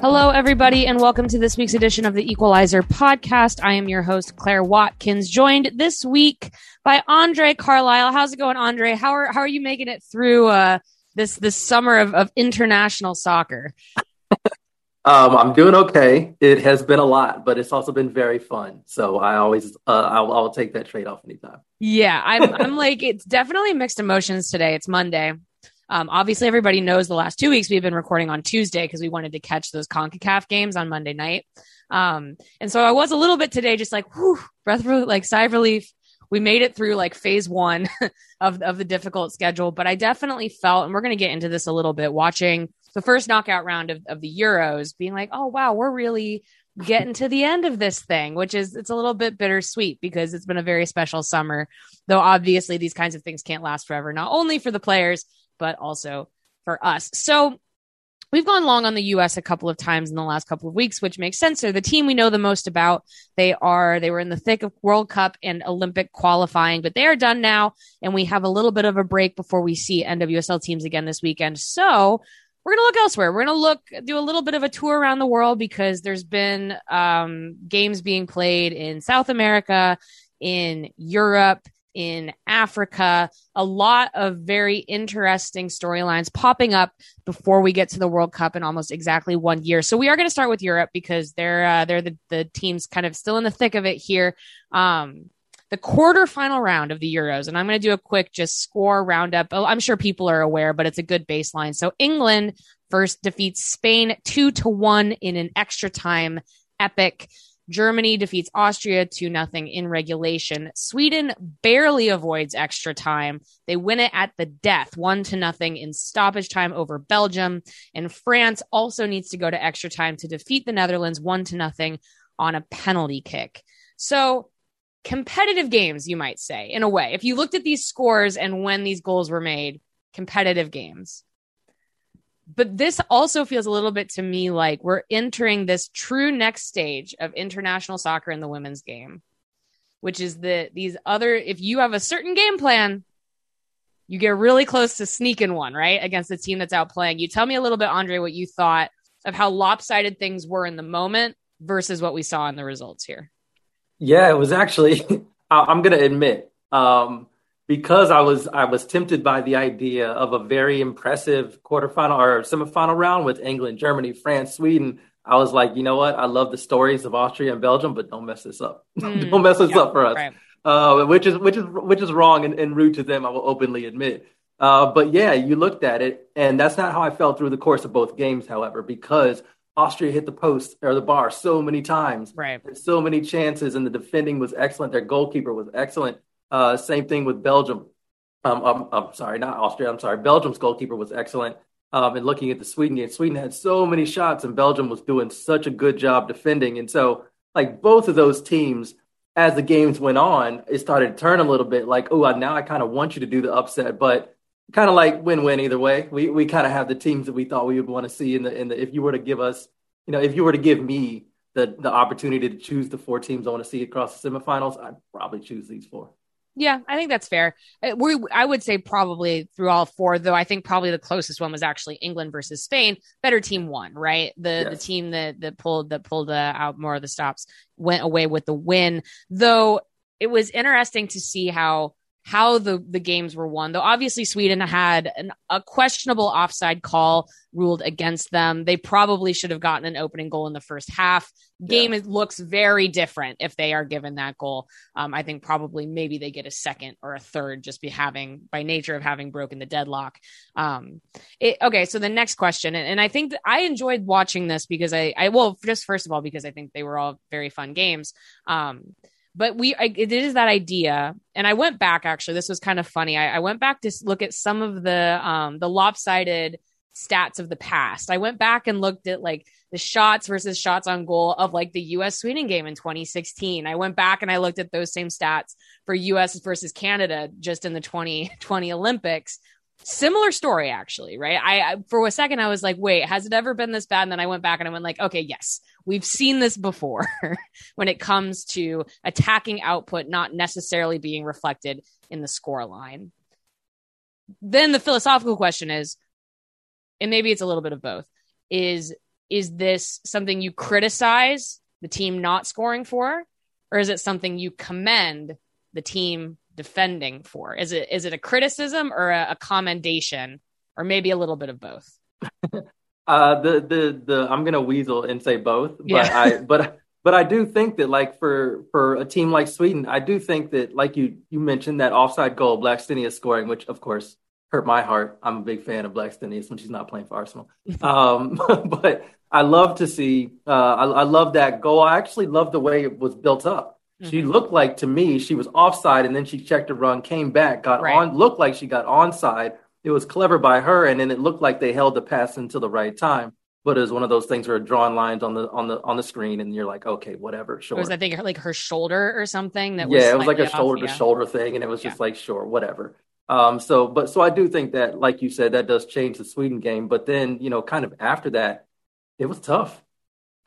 Hello, everybody, and welcome to this week's edition of the Equalizer podcast. I am your host, Claire Watkins, joined this week by Andre Carlisle. How's it going, Andre? How are how are you making it through uh, this this summer of, of international soccer? Um, I'm doing okay. It has been a lot, but it's also been very fun. So I always, uh, I'll, I'll take that trade off anytime. Yeah, I'm, I'm like, it's definitely mixed emotions today. It's Monday. Um, obviously, everybody knows the last two weeks we've been recording on Tuesday because we wanted to catch those CONCACAF games on Monday night. Um, and so I was a little bit today, just like, whew, breath of like sigh of relief. We made it through like phase one of, of the difficult schedule, but I definitely felt, and we're going to get into this a little bit, watching the first knockout round of, of the Euros, being like, oh, wow, we're really getting to the end of this thing, which is it's a little bit bittersweet because it's been a very special summer. Though obviously these kinds of things can't last forever, not only for the players, but also for us. So we've gone long on the US a couple of times in the last couple of weeks, which makes sense. They're the team we know the most about. They are, they were in the thick of World Cup and Olympic qualifying, but they are done now. And we have a little bit of a break before we see NWSL teams again this weekend. So we're going to look elsewhere. We're going to look, do a little bit of a tour around the world because there's been um, games being played in South America, in Europe, in Africa. A lot of very interesting storylines popping up before we get to the World Cup in almost exactly one year. So we are going to start with Europe because they're uh, they're the, the teams kind of still in the thick of it here. Um, the quarterfinal round of the Euros, and I'm going to do a quick just score roundup. Oh, I'm sure people are aware, but it's a good baseline. So England first defeats Spain two to one in an extra time epic. Germany defeats Austria 2 nothing in regulation. Sweden barely avoids extra time. They win it at the death, 1 to nothing in stoppage time over Belgium. And France also needs to go to extra time to defeat the Netherlands 1 to nothing on a penalty kick. So, competitive games, you might say, in a way. If you looked at these scores and when these goals were made, competitive games but this also feels a little bit to me like we're entering this true next stage of international soccer in the women's game, which is that these other, if you have a certain game plan, you get really close to sneaking one, right? Against the team that's out playing. You tell me a little bit, Andre, what you thought of how lopsided things were in the moment versus what we saw in the results here. Yeah, it was actually, I'm going to admit, um, because I was I was tempted by the idea of a very impressive quarterfinal or semifinal round with England, Germany, France, Sweden. I was like, you know what? I love the stories of Austria and Belgium, but don't mess this up. Mm, don't mess this yeah, up for us. Right. Uh, which is which is which is wrong and, and, rude to them. I will openly admit. Uh, but yeah, you looked at it, and that's not how I felt through the course of both games. However, because Austria hit the post or the bar so many times, right? So many chances, and the defending was excellent. Their goalkeeper was excellent. Uh, same thing with Belgium. Um, I'm, I'm, sorry, not Austria. I'm sorry. Belgium's goalkeeper was excellent. Um, and looking at the Sweden game, Sweden had so many shots, and Belgium was doing such a good job defending. And so, like both of those teams, as the games went on, it started to turn a little bit. Like, oh, now I kind of want you to do the upset, but kind of like win-win either way. We we kind of have the teams that we thought we would want to see in the in the. If you were to give us, you know, if you were to give me the the opportunity to choose the four teams I want to see across the semifinals, I'd probably choose these four. Yeah, I think that's fair. Uh, we, I would say probably through all four, though. I think probably the closest one was actually England versus Spain. Better team won, right? The yes. the team that that pulled that pulled uh, out more of the stops went away with the win. Though it was interesting to see how how the, the games were won. Though obviously Sweden had an, a questionable offside call ruled against them. They probably should have gotten an opening goal in the first half. Game yeah. looks very different if they are given that goal. Um, I think probably maybe they get a second or a third just be having by nature of having broken the deadlock. Um, it, okay, so the next question, and, and I think I enjoyed watching this because I, I well, just first of all because I think they were all very fun games. Um, but we I, it is that idea. And i went back actually this was kind of funny. I, I, went back to look at some of the um the lopsided stats of the past. I went back and looked at like the shots versus shots on goal of like the us sweden game in 2016 i went back and i looked at those same stats for us versus canada just in the 2020 olympics similar story actually right? I, I, for a second i was like wait has it ever been this bad? And then i went back and i went like okay yes we've seen this before when it comes to attacking output not necessarily being reflected in the score line. Then the philosophical question is and maybe it's a little bit of both is is this something you criticize the team not scoring for or is it something you commend the team defending for? Is it is it a criticism or a, a commendation, or maybe a little bit of both? uh, the the the I'm gonna weasel and say both, but yeah. I but but I do think that like for for a team like Sweden, I do think that like you you mentioned that offside goal Blackstenius scoring, which of course hurt my heart. I'm a big fan of Blackstenius when she's not playing for Arsenal. um, but I love to see. Uh, I, I love that goal. I actually love the way it was built up. Mm-hmm. She looked like to me she was offside, and then she checked a run, came back, got right. on, looked like she got onside. It was clever by her, and then it looked like they held the pass until the right time. But it was one of those things where drawing lines on the on the on the screen, and you're like, okay, whatever, sure. It was I think like her shoulder or something that was. yeah, it was like a shoulder to shoulder thing, and it was just yeah. like sure, whatever. Um, so, but so I do think that, like you said, that does change the Sweden game. But then, you know, kind of after that, it was tough.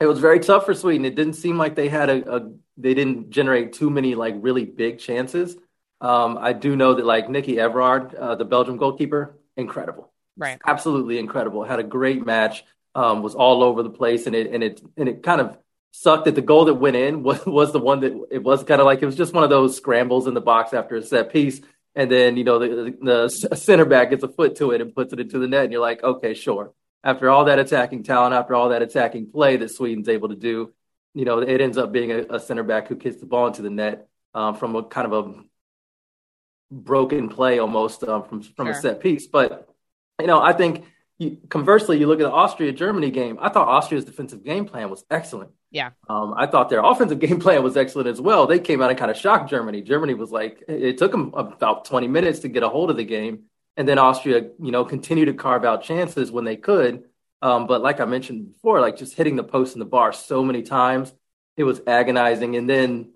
It was very tough for Sweden. It didn't seem like they had a, a they didn't generate too many like really big chances. Um, I do know that like Nicky Evrard, uh, the Belgium goalkeeper, incredible, right? Absolutely incredible. Had a great match. Um, was all over the place, and it and it and it kind of sucked that the goal that went in was was the one that it was kind of like it was just one of those scrambles in the box after a set piece, and then you know the the center back gets a foot to it and puts it into the net, and you're like, okay, sure. After all that attacking talent, after all that attacking play that Sweden's able to do, you know, it ends up being a, a center back who kicks the ball into the net um, from a kind of a broken play almost um, from from sure. a set piece. But you know, I think you, conversely, you look at the Austria Germany game. I thought Austria's defensive game plan was excellent. Yeah. Um, I thought their offensive game plan was excellent as well. They came out and kind of shocked Germany. Germany was like, it took them about 20 minutes to get a hold of the game. And then Austria, you know, continued to carve out chances when they could. Um, but like I mentioned before, like just hitting the post and the bar so many times, it was agonizing. And then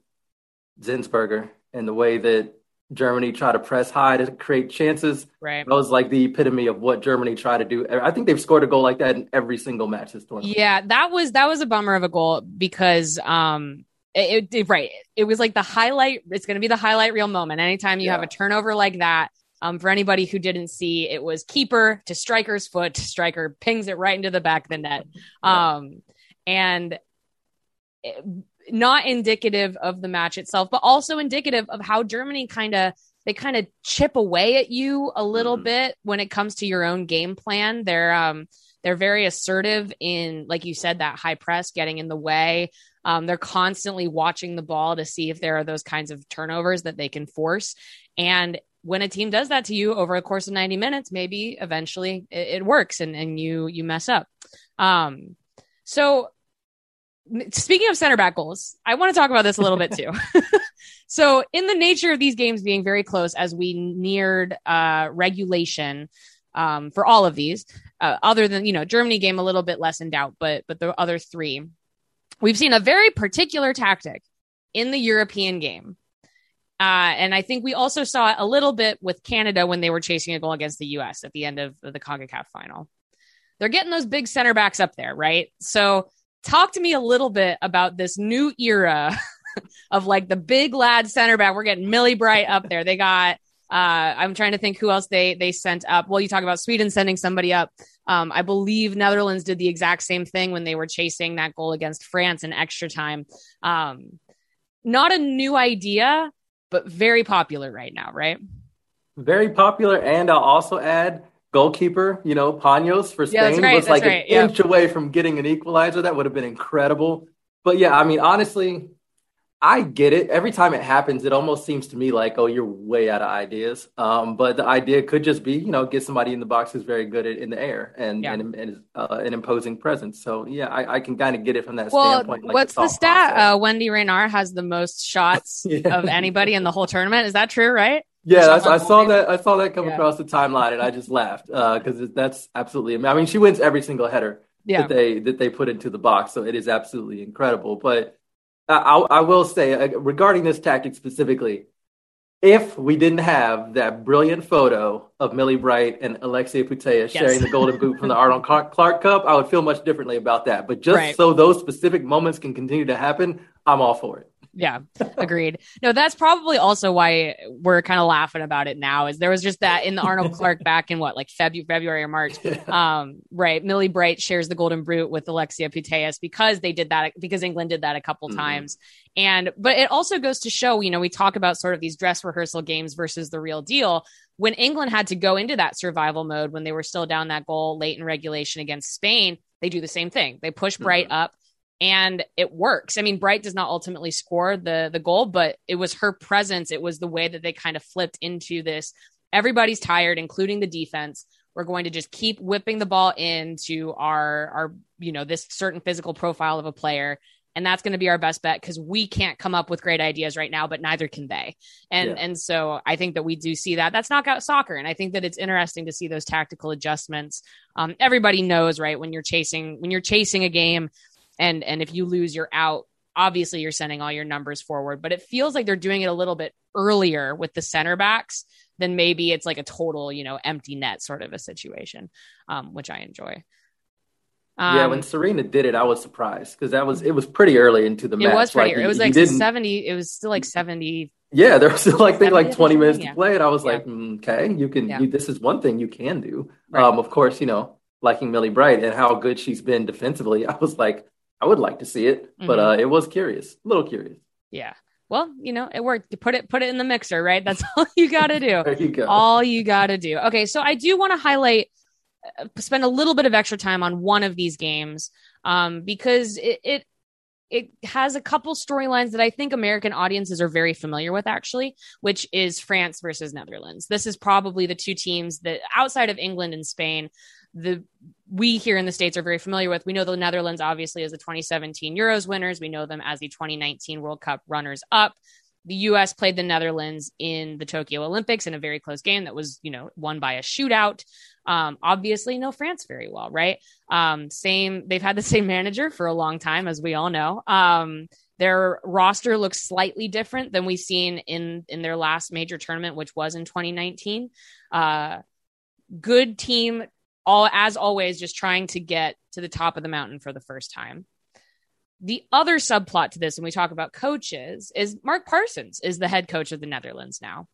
Zinsberger and the way that Germany tried to press high to create chances. Right. That was like the epitome of what Germany tried to do. I think they've scored a goal like that in every single match this tournament. Yeah, that was that was a bummer of a goal because um it, it right. It was like the highlight. It's going to be the highlight reel moment. Anytime you yeah. have a turnover like that, um, for anybody who didn't see, it was keeper to striker's foot. Striker pings it right into the back of the net. Um, and it, not indicative of the match itself, but also indicative of how Germany kind of they kind of chip away at you a little mm-hmm. bit when it comes to your own game plan. They're um they're very assertive in, like you said, that high press getting in the way. Um, they're constantly watching the ball to see if there are those kinds of turnovers that they can force. And when a team does that to you over a course of 90 minutes, maybe eventually it, it works and, and you you mess up. Um, so speaking of center back goals, I want to talk about this a little bit too. so in the nature of these games being very close as we neared uh, regulation um, for all of these, uh, other than you know Germany game a little bit less in doubt, but but the other three, we've seen a very particular tactic in the European game uh, and I think we also saw a little bit with Canada when they were chasing a goal against the US at the end of the CONCACAF final. They're getting those big center backs up there, right? So, talk to me a little bit about this new era of like the big lad center back. We're getting Millie Bright up there. They got uh, I'm trying to think who else they they sent up. Well, you talk about Sweden sending somebody up. Um, I believe Netherlands did the exact same thing when they were chasing that goal against France in extra time. Um, not a new idea, but very popular right now, right? Very popular. And I'll also add goalkeeper, you know, Panos for Spain yeah, right, was like right, an yeah. inch away from getting an equalizer. That would have been incredible. But yeah, I mean, honestly, I get it. Every time it happens, it almost seems to me like, oh, you're way out of ideas. Um, but the idea could just be, you know, get somebody in the box who's very good at in the air and yeah. and, and uh, an imposing presence. So yeah, I, I can kind of get it from that well, standpoint. Like what's the stat? Uh, Wendie Renard has the most shots yeah. of anybody in the whole tournament. Is that true? Right? Yeah, I, I saw that. I saw that come yeah. across the timeline, and I just laughed because uh, that's absolutely. I mean, she wins every single header that they that they put into the box, so it is absolutely incredible. But I, I will say uh, regarding this tactic specifically, if we didn't have that brilliant photo of Millie Bright and Alexia Putellas yes. sharing the golden boot from the Arnold Clark Cup, I would feel much differently about that. But just right. so those specific moments can continue to happen, I'm all for it. Yeah, agreed. no, that's probably also why we're kind of laughing about it now. Is there was just that in the Arnold Clark back in what like February, February or March, um, right? Millie Bright shares the Golden Boot with Alexia Putellas because they did that because England did that a couple mm-hmm. times, and but it also goes to show, you know, we talk about sort of these dress rehearsal games versus the real deal. When England had to go into that survival mode when they were still down that goal late in regulation against Spain, they do the same thing. They push Bright mm-hmm. up and it works. I mean, Bright does not ultimately score the the goal, but it was her presence. It was the way that they kind of flipped into this. Everybody's tired, including the defense. We're going to just keep whipping the ball into our our you know this certain physical profile of a player, and that's going to be our best bet because we can't come up with great ideas right now, but neither can they. And yeah. and so I think that we do see that. That's knockout soccer, and I think that it's interesting to see those tactical adjustments. Um, everybody knows, right, when you're chasing when you're chasing a game and and if you lose you're out obviously you're sending all your numbers forward but it feels like they're doing it a little bit earlier with the center backs than maybe it's like a total you know empty net sort of a situation um, which i enjoy um, yeah, when Sarina did it, I was surprised because that was it was pretty early into the match. It was pretty. Like, it was like seventy. It was still like seventy. Yeah, there was still like think like twenty minutes yeah. to play, and I was yeah. like, mm, okay, you can. Yeah. You, this is one thing you can do. Right. Um, of course, you know, liking Millie Bright and how good she's been defensively. I was like, I would like to see it, mm-hmm. but uh, it was curious, a little curious. Yeah. Well, you know, it worked. You put it put it in the mixer, right? That's all you got to do. there you go. All you got to do. Okay, so I do want to highlight, uh, spend a little bit of extra time on one of these games, um, because it, it it has a couple storylines that I think American audiences are very familiar with, actually, which is France versus Netherlands. This is probably the two teams that, outside of England and Spain, the we here in the states are very familiar with. We know the Netherlands obviously as the 2017 Euros winners. We know them as the 2019 World Cup runners up. The U.S. played the Netherlands in the Tokyo Olympics in a very close game that was, you know, won by a shootout. Um, obviously, know France very well, right? Um, same, they've had the same manager for a long time, as we all know. Um, their roster looks slightly different than we've seen in in their last major tournament, which was in 2019. Uh, good team all as always just trying to get to the top of the mountain for the first time. The other subplot to this when we talk about coaches is mark parsons is the head coach of the netherlands now.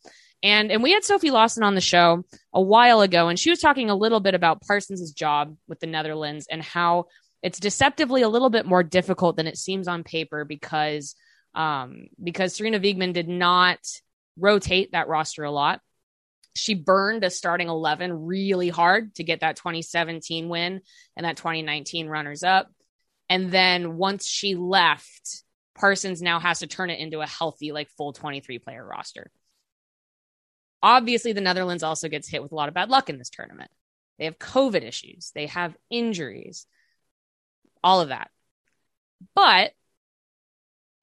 And and we had sophie lawson on the show a while ago and she was talking a little bit about parsons's job with the netherlands and how it's deceptively a little bit more difficult than it seems on paper because um because sarina wiegman did not rotate that roster a lot she burned a starting 11 really hard to get that 2017 win and that 2019 runners up. And then once she left, Parsons now has to turn it into a healthy, like full 23 player roster. Obviously, the Netherlands also gets hit with a lot of bad luck in this tournament. They have COVID issues, they have injuries, all of that. But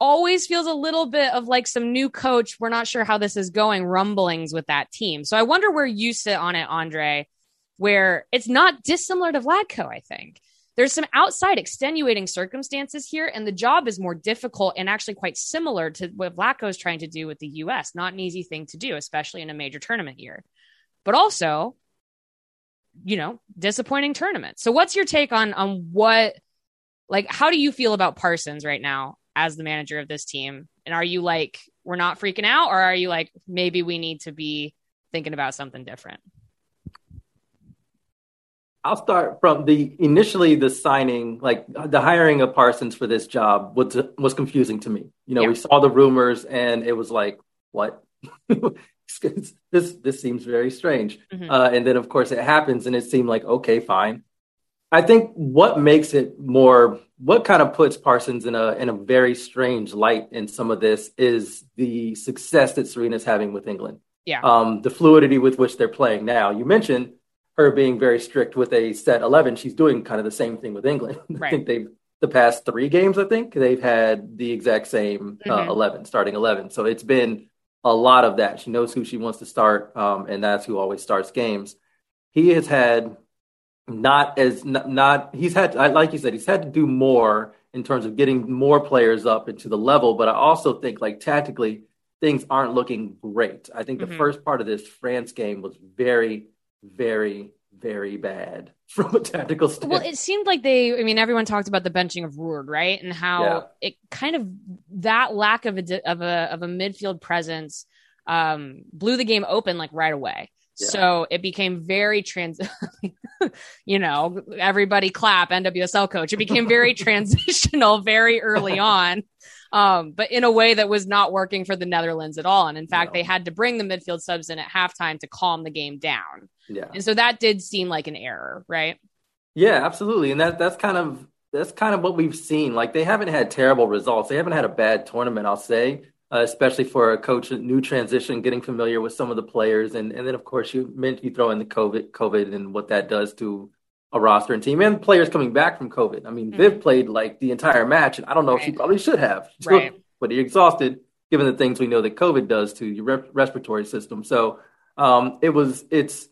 always feels a little bit of like some new coach. We're not sure how this is going, rumblings with that team. So I wonder where you sit on it, Andre, where it's not dissimilar to Vlatko, I think. There's some outside extenuating circumstances here, and the job is more difficult and actually quite similar to what Vlatko is trying to do with the US. Not an easy thing to do, especially in a major tournament year. But also, you know, disappointing tournament. So what's your take on on what like how do you feel about Parsons right now as the manager of this team? And are you like, we're not freaking out, or are you like, maybe we need to be thinking about something different? I'll start from the initially the signing, like the hiring of Parsons for this job was was confusing to me. You know, yeah. we saw the rumors and it was like, what? this this seems very strange. Mm-hmm. Uh, and then of course it happens, and it seemed like okay, fine. I think what makes it more, what kind of puts Parsons in a in a very strange light in some of this is the success that Sarina's having with England. Yeah. Um, the fluidity with which they're playing now. You mentioned her being very strict with a set eleven. She's doing kind of the same thing with England. Right. I think they've the past three games. I think they've had the exact same uh, mm-hmm. eleven, starting eleven. So it's been a lot of that. She knows who she wants to start, um, and that's who always starts games. He has had not as not, not he's had like you said he's had to do more in terms of getting more players up into the level but i also think like tactically things aren't looking great. I think mm-hmm. the first part of this France game was very, very, very bad from a tactical standpoint. Well, it seemed like they, I mean, everyone talked about the benching of Roord, right? And how yeah. it kind of, that lack of a, of a, of a midfield presence um, blew the game open like right away. Yeah. So it became very trans, you know, everybody clap NWSL coach. It became very transitional very early on um, but in a way that was not working for the Netherlands at all. And in fact, no. they had to bring the midfield subs in at halftime to calm the game down. Yeah. And so that did seem like an error, right? Yeah, absolutely. And that that's kind of that's kind of what we've seen. Like they haven't had terrible results. They haven't had a bad tournament, I'll say, uh, especially for a coach, new transition, getting familiar with some of the players, and and then of course you meant you throw in the COVID, COVID, and what that does to a roster and team and players coming back from COVID. I mean, mm-hmm. Viv played like the entire match, and I don't know right. if she probably should have, right. but he exhausted given the things we know that COVID does to your re- respiratory system. So um, it was it's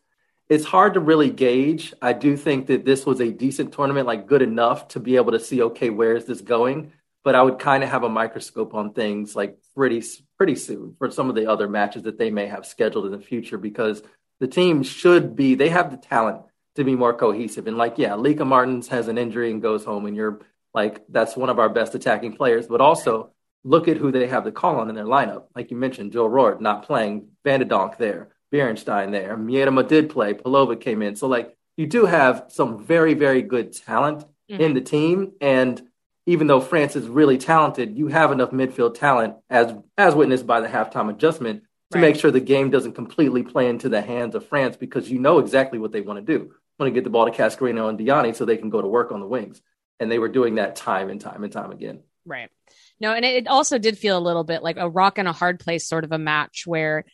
it's hard to really gauge. I do think that this was a decent tournament, like good enough to be able to see okay where is this going. But I would kind of have a microscope on things like pretty pretty soon for some of the other matches that they may have scheduled in the future because the team should be they have the talent to be more cohesive. And like, yeah, Lieke Martens has an injury and goes home, and you're like, that's one of our best attacking players. But also look at who they have to call on in their lineup. Like you mentioned, Jill Roord not playing, Van de there, Beerensteyn there, Miedema did play, Pelova came in. So like you do have some very, very good talent mm-hmm. in the team. And even though France is really talented, you have enough midfield talent as as witnessed by the halftime adjustment to right. make sure the game doesn't completely play into the hands of France because you know exactly what they want to do. Want to get the ball to Cascarino and Diani so they can go to work on the wings. And they were doing that time and time and time again. Right. No, and it also did feel a little bit like a rock and a hard place sort of a match where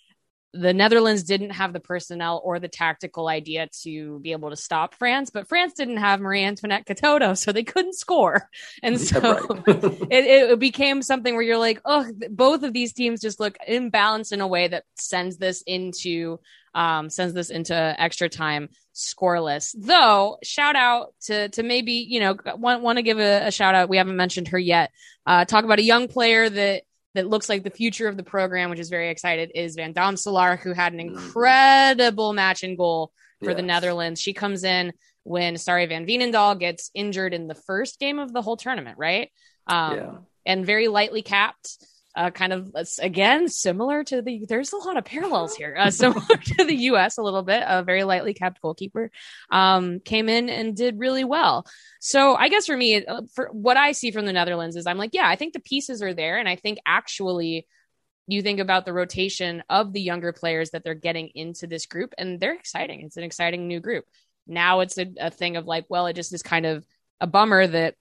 the Netherlands didn't have the personnel or the tactical idea to be able to stop France, but France didn't have Marie Antoinette Katoto, so they couldn't score. And so right. it, it, became something where you're like, oh, both of these teams just look imbalanced in a way that sends this into um, sends this into extra time scoreless. Though, shout out to to maybe you know want want to give a, a, shout out. We haven't mentioned her yet. Uh, talk about a young player that that looks like the future of the program, which is very excited, is Van Dam Domselaar, who had an mm-hmm. incredible match in goal for yes. the Netherlands. She comes in when Sari van Veenendaal gets injured in the first game of the whole tournament, right? Um, yeah. And very lightly capped uh, kind of again similar to the there's a lot of parallels here uh, similar to the us a little bit a very lightly capped goalkeeper um, came in and did really well. So i guess for me uh, for what i see from the netherlands is i'm like yeah i think the pieces are there. And i think actually you think about the rotation of the younger players that they're getting into this group and they're exciting. It's an exciting new group. Now it's a, a thing of like well it just is kind of a bummer that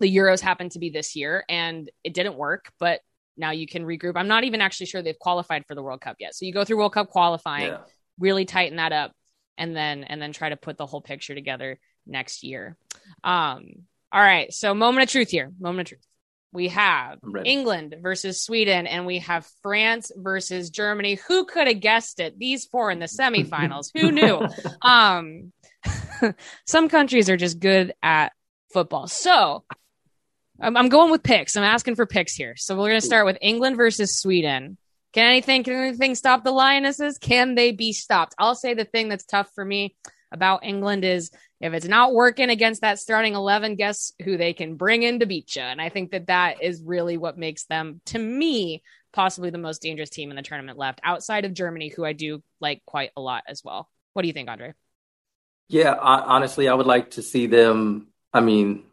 the Euros happened to be this year and it didn't work, but now you can regroup. I'm not even actually sure they've qualified for the World Cup yet. So you go through World Cup qualifying, yeah. really tighten that up, and then and then try to put the whole picture together next year. Um, all right. So moment of truth here. Moment of truth. We have England versus Sweden, and we have France versus Germany. Who could have guessed it? These four in the semifinals. Who knew? Um, some countries are just good at football. So I'm, I'm going with picks. I'm asking for picks here. So we're going to start with England versus Sweden. Can anything can anything stop the Lionesses? Can they be stopped? I'll say the thing that's tough for me about England is if it's not working against that starting 11, guess who they can bring in to beat you? And I think that that is really what makes them, to me, possibly the most dangerous team in the tournament left outside of Germany, who I do like quite a lot as well. What do you think, Andre? Yeah, honestly, I would like to see them. I mean,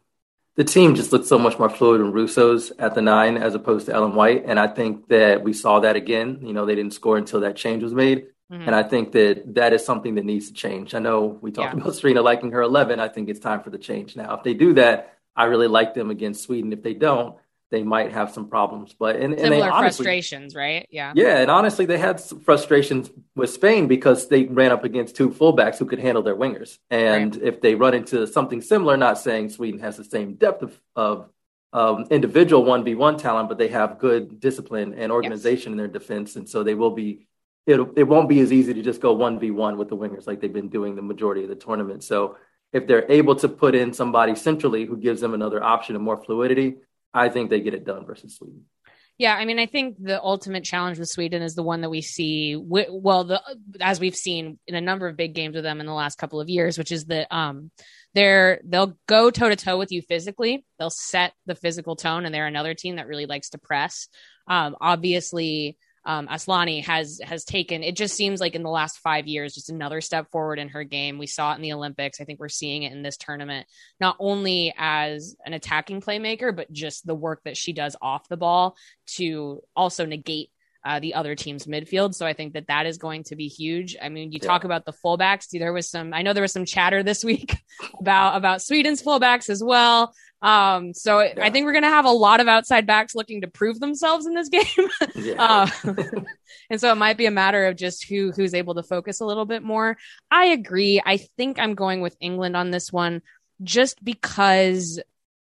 the team just looked so much more fluid in Russo's at the nine as opposed to Ellen White. And I think that we saw that again. You know, they didn't score until that change was made. Mm-hmm. And I think that that is something that needs to change. I know we talked yeah. about Sarina liking her 11. I think it's time for the change now. If they do that, I really like them against Sweden. If they don't, they might have some problems. But and, similar and honestly, frustrations, right? Yeah, yeah, and honestly, they had frustrations with Spain because they ran up against two fullbacks who could handle their wingers. And right. if they run into something similar, not saying Sweden has the same depth of, of um, individual one v one talent, but they have good discipline and organization yes. in their defense, and so they will be. It it won't be as easy to just go one v one with the wingers like they've been doing the majority of the tournament. So if they're able to put in somebody centrally who gives them another option and more fluidity, I think they get it done versus Sweden. Yeah, I mean, I think the ultimate challenge with Sweden is the one that we see. Well, the as we've seen in a number of big games with them in the last couple of years, which is that um, they're they'll go toe to toe with you physically. They'll set the physical tone, and they're another team that really likes to press. Um, obviously, um, Asllani has has taken. It just seems like in the last five years, just another step forward in her game. We saw it in the Olympics. I think we're seeing it in this tournament, not only as an attacking playmaker, but just the work that she does off the ball to also negate uh, the other team's midfield. So I think that that is going to be huge. I mean, you yeah. talk about the fullbacks. There was some, I know there was some chatter this week about about Sweden's fullbacks as well. Um, so yeah. I think we're going to have a lot of outside backs looking to prove themselves in this game. uh, and so it might be a matter of just who who's able to focus a little bit more. I agree. I think I'm going with England on this one just because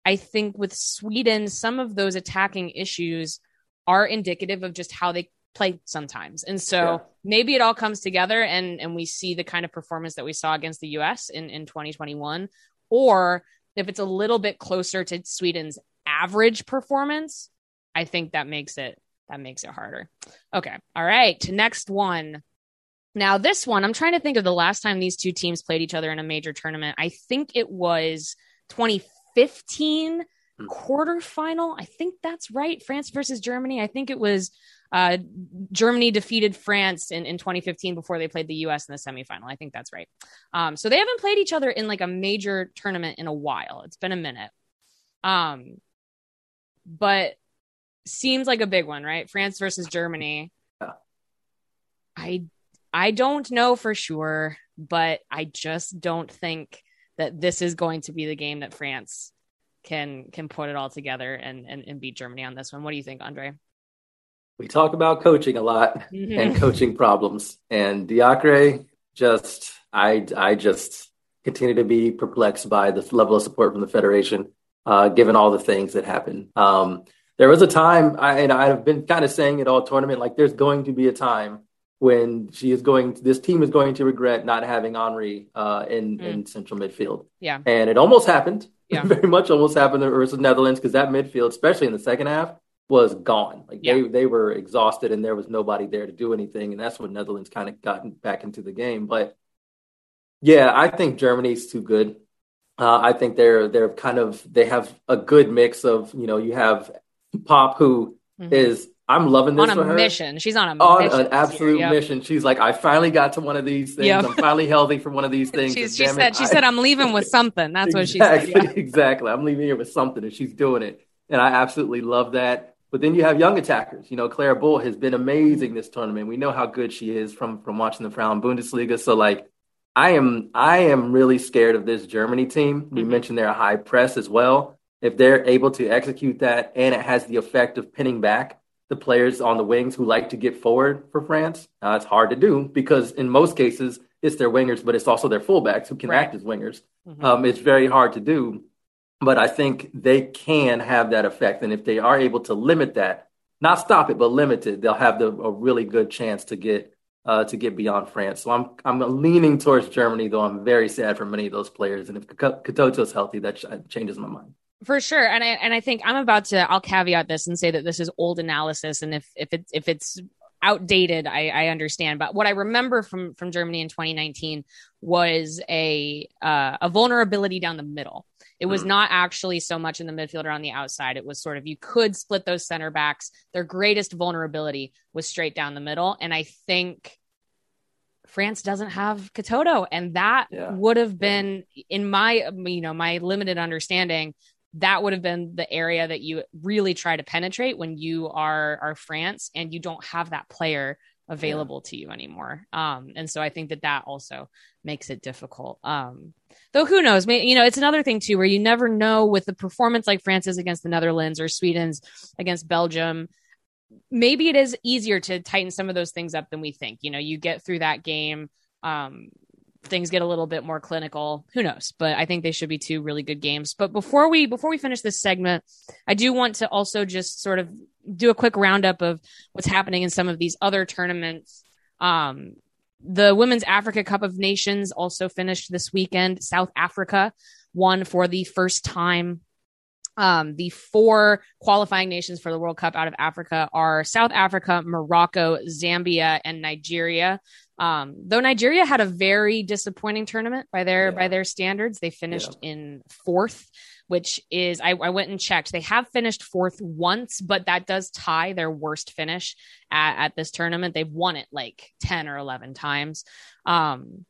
I think with Sweden, some of those attacking issues are indicative of just how they play sometimes. And so yeah. maybe it all comes together and and we see the kind of performance that we saw against the US in in 2021 or if it's a little bit closer to Sweden's average performance, I think that makes it that makes it harder. Okay. All right, to next one. Now this one, I'm trying to think of the last time these two teams played each other in a major tournament. I think it was 2015 Hmm. Quarterfinal. I think that's right. France versus Germany. I think it was uh, Germany defeated France in, in 2015 before they played the US in the semifinal. I think that's right. Um, so they haven't played each other in like a major tournament in a while. It's been a minute. Um, but seems like a big one, right? France versus Germany. Yeah. I I don't know for sure, but I just don't think that this is going to be the game that France can can put it all together and, and, and beat Germany on this one. What do you think, Andre? We talk about coaching a lot mm-hmm. and coaching problems, and Diacre just I I just continue to be perplexed by the level of support from the federation, uh, given all the things that happened. Um, there was a time, I, and I've been kind of saying it all tournament, like there's going to be a time when she is going, to, this team is going to regret not having Henry uh, in mm. in central midfield. Yeah, and it almost happened yeah. very much almost happened versus Netherlands because that midfield, especially in the second half, was gone. Like yeah. they they were exhausted and there was nobody there to do anything, and that's when Netherlands kind of got back into the game. But yeah, I think Germany's too good. Uh, I think they're they're kind of they have a good mix of you know you have Popp who mm-hmm. is I'm loving this on a mission. She's on a on mission an absolute yep. mission. She's like, I finally got to one of these things. Yep. I'm finally healthy from one of these things. she said, it, she I, said, I'm leaving with something. That's exactly, what she said. Yeah. Exactly. I'm leaving here with something, and she's doing it, and I absolutely love that. But then you have young attackers. You know, Klara Bühl has been amazing this tournament. We know how good she is from from watching the Frauen Bundesliga. So like, I am I am really scared of this Germany team. We mm-hmm. mentioned they're a high press as well. If they're able to execute that, and it has the effect of pinning back the players on the wings who like to get forward for France. Uh, it's hard to do because in most cases it's their wingers, but it's also their fullbacks who can right. act as wingers. Mm-hmm. Um, it's very hard to do, but I think they can have that effect. And if they are able to limit that, not stop it, but limit it, they'll have the, a really good chance to get uh, to get beyond France. So I'm I'm leaning towards Germany, though I'm very sad for many of those players. And if Katoto's healthy, that changes my mind for sure. And i and i think i'm about to i'll caveat this and say that this is old analysis. And if if it's if it's outdated i i understand. But what i remember from from germany in 2019 was a uh, a vulnerability down the middle. It was mm. not actually so much in the midfield or on the outside. It was sort of you could split those center backs. Their greatest vulnerability was straight down the middle. And i think France doesn't have Katoto, and that yeah. would have been, in my you know my limited understanding, that would have been the area that you really try to penetrate when you are are France and you don't have that player available yeah. to you anymore. Um, and so I think that that also makes it difficult. Um, though who knows, you know, it's another thing too, where you never know with the performance like France's against the Netherlands or Sweden's against Belgium. Maybe it is easier to tighten some of those things up than we think. You know, you get through that game. Um, things get a little bit more clinical who knows? But i think they should be two really good games. But before we before we finish this segment i do want to also just sort of do a quick roundup of what's happening in some of these other tournaments. Um the women's africa cup of nations also finished this weekend. South africa won for the first time. Um, the four qualifying nations for the World Cup out of Africa are South Africa, Morocco, Zambia, and Nigeria. Um, though Nigeria had a very disappointing tournament by their yeah. by their standards, they finished yeah. in fourth, which is I, I, went and checked. They have finished fourth once, but that does tie their worst finish at, at this tournament. They've won it like ten or eleven times. Um,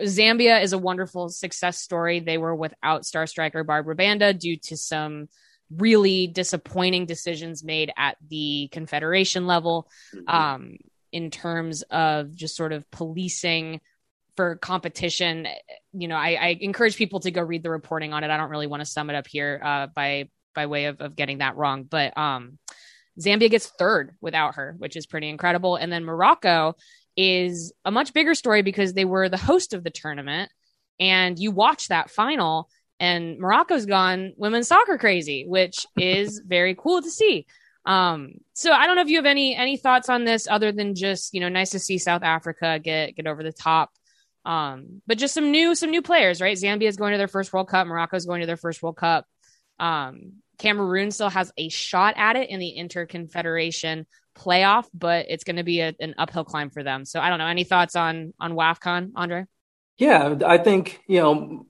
Zambia is a wonderful success story. They were without star striker Barbara Banda due to some really disappointing decisions made at the confederation level mm-hmm. um, in terms of just sort of policing for competition. You know, I, I, encourage people to go read the reporting on it. I don't really want to sum it up here uh, by by way of, of getting that wrong, but um, Zambia gets third without her, which is pretty incredible. And then Morocco is a much bigger story because they were the host of the tournament and you watch that final and Morocco's gone women's soccer crazy, which is very cool to see. Um, so I don't know if you have any any thoughts on this other than just, you know, nice to see South Africa get get over the top. Um, but just some new some new players, right? Zambia is going to their first World Cup, Morocco is going to their first World Cup. Um, Cameroon still has a shot at it in the Interconfederation playoff, but it's going to be a, an uphill climb for them. So I don't know. Any thoughts on on WAFCON, Andre? Yeah, I think you know.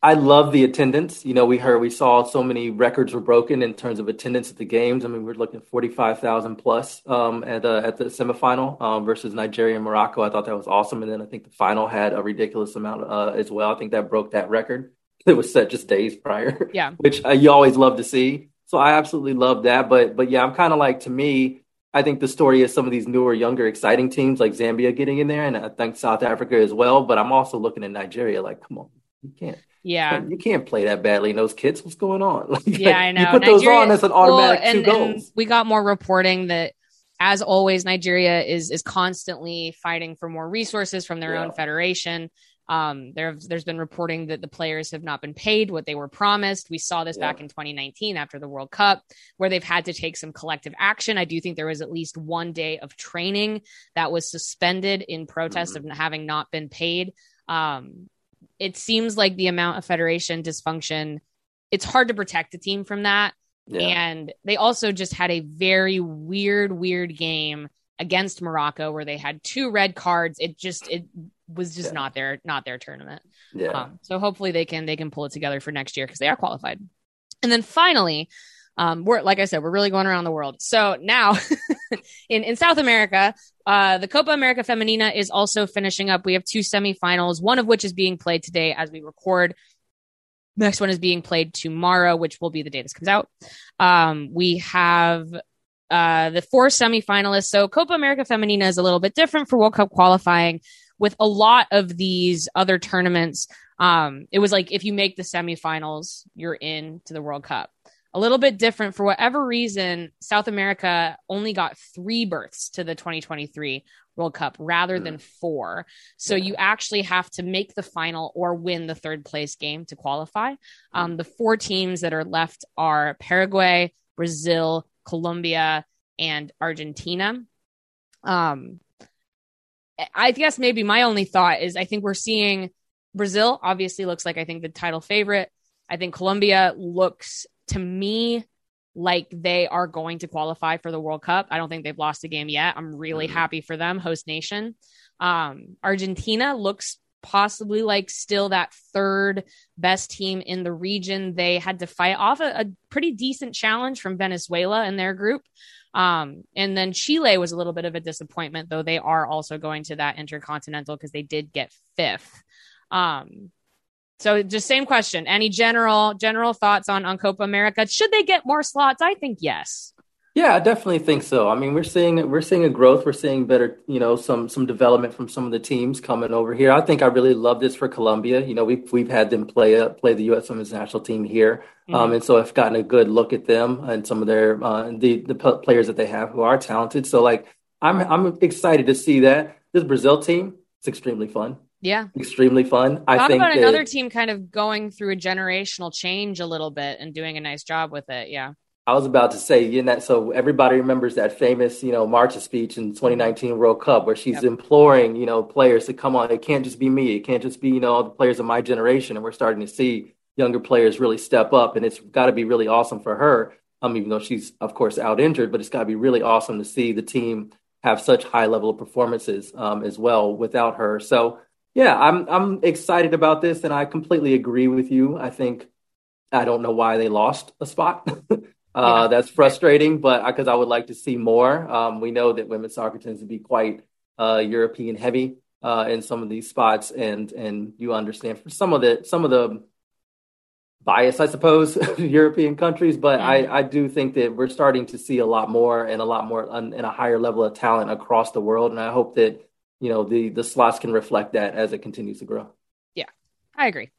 I love the attendance. You know, we heard we saw so many records were broken in terms of attendance at the games. I mean, we're looking at forty five thousand plus um, at the at the semifinal um, versus Nigeria and Morocco. I thought that was awesome, and then I think the final had a ridiculous amount uh, as well. I think that broke that record. It was set just days prior. Yeah, which uh, you always love to see. So I absolutely love that. But but yeah, I'm kind of like to me, I think the story is some of these newer, younger, exciting teams like Zambia getting in there, and I think South Africa as well. But I'm also looking at Nigeria like, come on, you can't. Yeah, you can't play that badly in those kids. What's going on? Like, yeah, I know. You put Nigeria, those on as an automatic well, and, two goals. we got more reporting that, as always, Nigeria is is constantly fighting for more resources from their yeah. own federation. Um, there there's been reporting that the players have not been paid what they were promised. We saw this yeah. back in 2019 after the World Cup, where they've had to take some collective action. I do think there was at least one day of training that was suspended in protest mm-hmm. of having not been paid. Um, it seems like the amount of federation dysfunction, it's hard to protect a team from that. Yeah. And they also just had a very weird, weird game against Morocco where they had two red cards. It just it was just yeah. not their not their tournament. Yeah. Um, so hopefully they can they can pull it together for next year because they are qualified. And then finally, um, we're like I said, we're really going around the world. So now in in South America, uh, the Copa America Femenina is also finishing up. We have two semifinals, one of which is being played today as we record. Next one is being played tomorrow, which will be the day this comes out. Um, we have uh, the four semifinalists. So Copa America Femenina is a little bit different for World Cup qualifying. With a lot of these other tournaments, um, it was like if you make the semifinals, you're in to the World Cup. A little bit different for whatever reason, South America only got three berths to the 2023 World Cup rather than four. So yeah. you actually have to make the final or win the third place game to qualify. Um, the four teams that are left are Paraguay, Brazil, Colombia, and Argentina. Um, I guess maybe my only thought is I think we're seeing Brazil obviously looks like I think the title favorite. I think Colombia looks to me like they are going to qualify for the World Cup. I don't think they've lost a game yet. I'm really mm-hmm. happy for them, host nation. Um, Argentina looks possibly like still that third best team in the region. They had to fight off a, a pretty decent challenge from Venezuela in their group. Um, and then Chile was a little bit of a disappointment, though they are also going to that intercontinental because they did get fifth. Um, so just same question. Any general general thoughts on on Copa America? Should they get more slots? I think yes. Yeah, I definitely think so. I mean, we're seeing we're seeing a growth. We're seeing better, you know, some some development from some of the teams coming over here. I think I really love this for Colombia. You know, we've we've had them play uh, play the U.S. Women's National Team here, mm-hmm. um, and so I've gotten a good look at them and some of their uh, the the players that they have who are talented. So like, I'm I'm excited to see that this Brazil team. It's extremely fun. Yeah, extremely fun. I Talk think about another team kind of going through a generational change a little bit and doing a nice job with it. Yeah. I was about to say, you know, so everybody remembers that famous, you know, Marta speech in 2019 World Cup where she's yep. imploring, you know, players to come on. It can't just be me. It can't just be, you know, all the players of my generation. And we're starting to see, younger players really step up, and it's got to be really awesome for her. Um, even though she's of course out injured, but it's got to be really awesome to see the team have such high level of performances um, as well without her. So yeah, I'm I'm excited about this, and I completely agree with you. I think I don't know why they lost a spot. uh, yeah. That's frustrating, but because I would like to see more. Um, we know that women's soccer tends to be quite uh, European heavy uh, in some of these spots, and and you understand for some of the some of the bias, I suppose, European countries. But I I do think that we're starting to see a lot more and a lot more and a higher level of talent across the world, and I hope that you know the the slots can reflect that as it continues to grow. Yeah, I agree.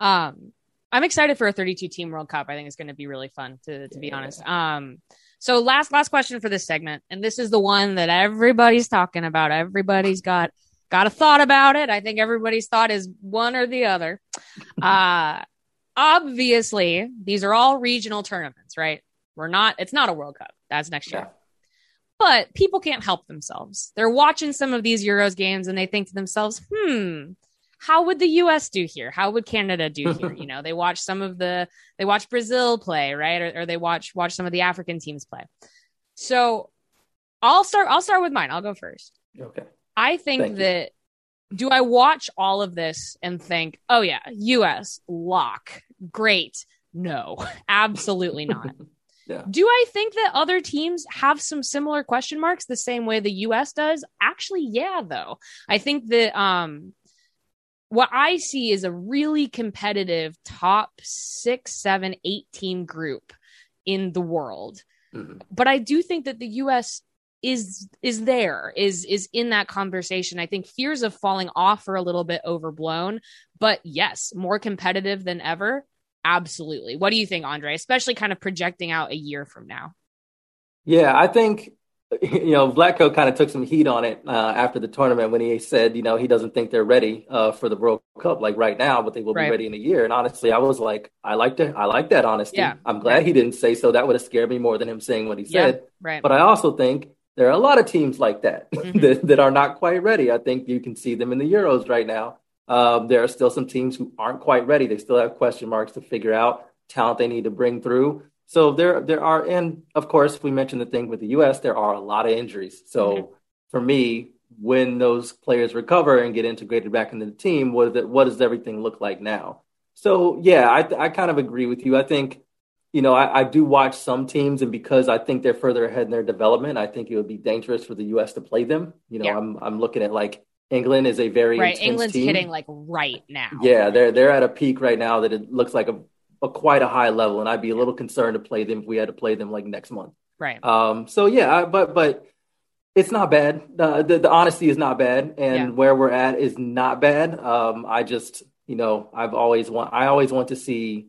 Um, I'm excited for a 32 team World Cup. I think it's going to be really fun to to be honest. Um, so last last question for this segment, and this is the one that everybody's talking about. Everybody's got got a thought about it. I think everybody's thought is one or the other. uh obviously, these are all regional tournaments, right? We're not. It's not a World Cup. That's next year. Yeah. But people can't help themselves. They're watching some of these Euros games and they think to themselves, hmm, how would the US do here? How would Canada do here? you know, they watch some of the they watch Brazil play, right? Or, or, they watch watch some of the African teams play. So I'll start I'll start with mine. I'll go first. Okay. I think Thank that you. do I watch all of this and think, oh yeah, US lock, great. No, absolutely not. Yeah. Do I think that other teams have some similar question marks the same way the US does? Actually, yeah, though. I think that um what I see is a really competitive top six, seven, eight team group in the world. Mm-hmm. But I do think that the US is is there is is in that conversation i think fears of falling off are a little bit overblown but yes more competitive than ever absolutely what do you think andre especially kind of projecting out a year from now yeah i think you know, Vlatko kind of took some heat on it uh, after the tournament when he said, you know, he doesn't think they're ready uh, for the World Cup like right now, but they will right. be ready in a year. And honestly, I was like, I like to, I like that honesty. Yeah. I'm glad he didn't say so. That would have scared me more than him saying what he said. Yeah, right. But I also think there are a lot of teams like that mm-hmm. that, that are not quite ready. I think you can see them in the Euros right now. Um, there are still some teams who aren't quite ready. They still have question marks to figure out talent they need to bring through. So there there are, and of course, we mentioned the thing with the U.S. There are a lot of injuries. So mm-hmm. for me, when those players recover and get integrated back into the team, what, what does everything look like now? So yeah, I I kind of agree with you. I think you know I, I do watch some teams, and because I think they're further ahead in their development, I think it would be dangerous for the U.S. to play them. You know, yeah. I'm I'm looking at like England is a very right. England's team. hitting like right now. Yeah, they're they're at a peak right now that it looks like a a quite a high level, and I'd be a little concerned to play them if we had to play them like next month. Right. Um. So yeah, but but it's not bad. Uh, the the honesty is not bad, and yeah. where we're at is not bad. Um. I just you know I've always want I always want to see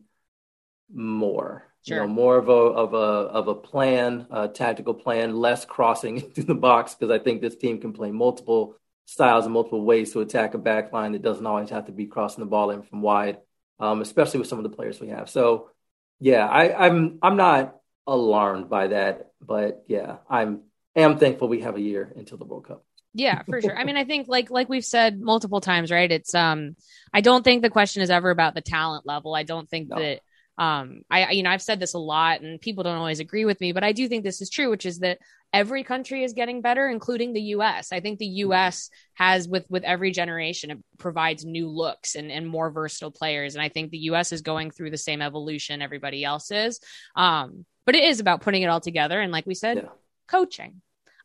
more. Sure. You know, more of a of a of a plan, a tactical plan, less crossing into the box because I think this team can play multiple styles and multiple ways to attack a back line that doesn't always have to be crossing the ball in from wide um, especially with some of the players we have. So, yeah, I, I'm I'm not alarmed by that, but yeah, I'm am thankful we have a year until the World Cup. Yeah, for sure. I mean, I think like like we've said multiple times, right? It's um I don't think the question is ever about the talent level. I don't think no. that um I you know, I've said this a lot and people don't always agree with me, but I do think this is true, which is that every country is getting better including the US. I think the US has with with every generation it provides new looks and and more versatile players and I think the US is going through the same evolution everybody else is. Um but it is about putting it all together and like we said, yeah. coaching.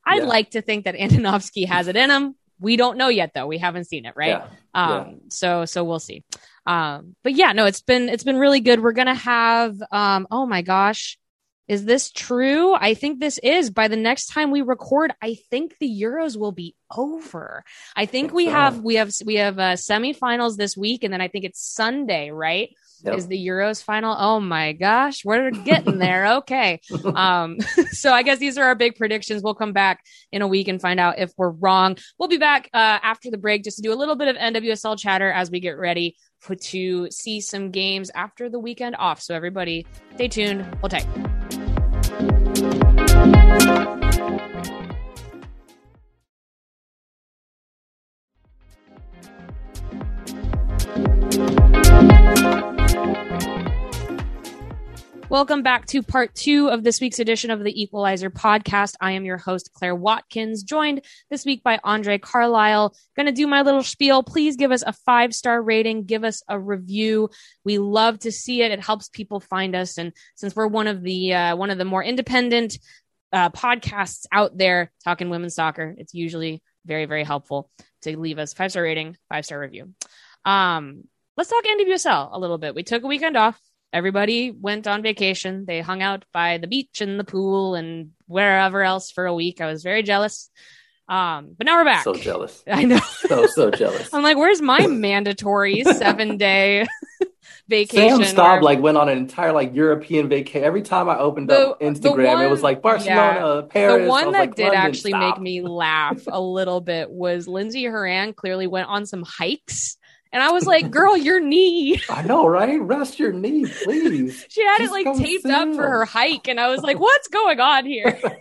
I'd yeah. like to think that Andonovski has it in him. We don't know yet though. We haven't seen it, right? Yeah. Um so so we'll see. Um but yeah, no, it's been it's been really good. We're going to have um oh my gosh, is this true? I think this is. By the next time we record, I think the Euros will be over. I think we have we have we have uh, semifinals this week, and then I think it's Sunday, right? Yep. Is the Euros final? Oh my gosh, we're getting there. okay. Um, so I guess these are our big predictions. We'll come back in a week and find out if we're wrong. We'll be back uh, after the break just to do a little bit of NWSL chatter as we get ready to see some games after the weekend off. So everybody, stay tuned. Hold tight. Welcome back to part two of this week's edition of the Equalizer podcast. I am your host, Claire Watkins, joined this week by Andre Carlisle. To do my little spiel. Please give us a five star rating, give us a review. We love to see it. It helps people find us. And since we're one of the uh, one of the more independent uh, podcasts out there talking women's soccer, it's usually very very helpful to leave us five star rating, five star review. Um, let's talk NWSL a little bit. We took a weekend off everybody went on vacation. They hung out by the beach and the pool and wherever else for a week. I was very jealous. Um, but now we're back. So jealous. I know. So so jealous. I'm like, where's my mandatory seven day vacation? Sam Staab where- like went on an entire like European vacation. Every time I opened The- up Instagram, one- it was like Barcelona, Paris. the one that like, did London, actually stop. make me laugh a little bit was Lindsey Horan clearly went on some hikes. And I was like, girl, your knee. I know, right? Rest your knee, please. She had it like taped up for her hike. And I was like, what's going on here?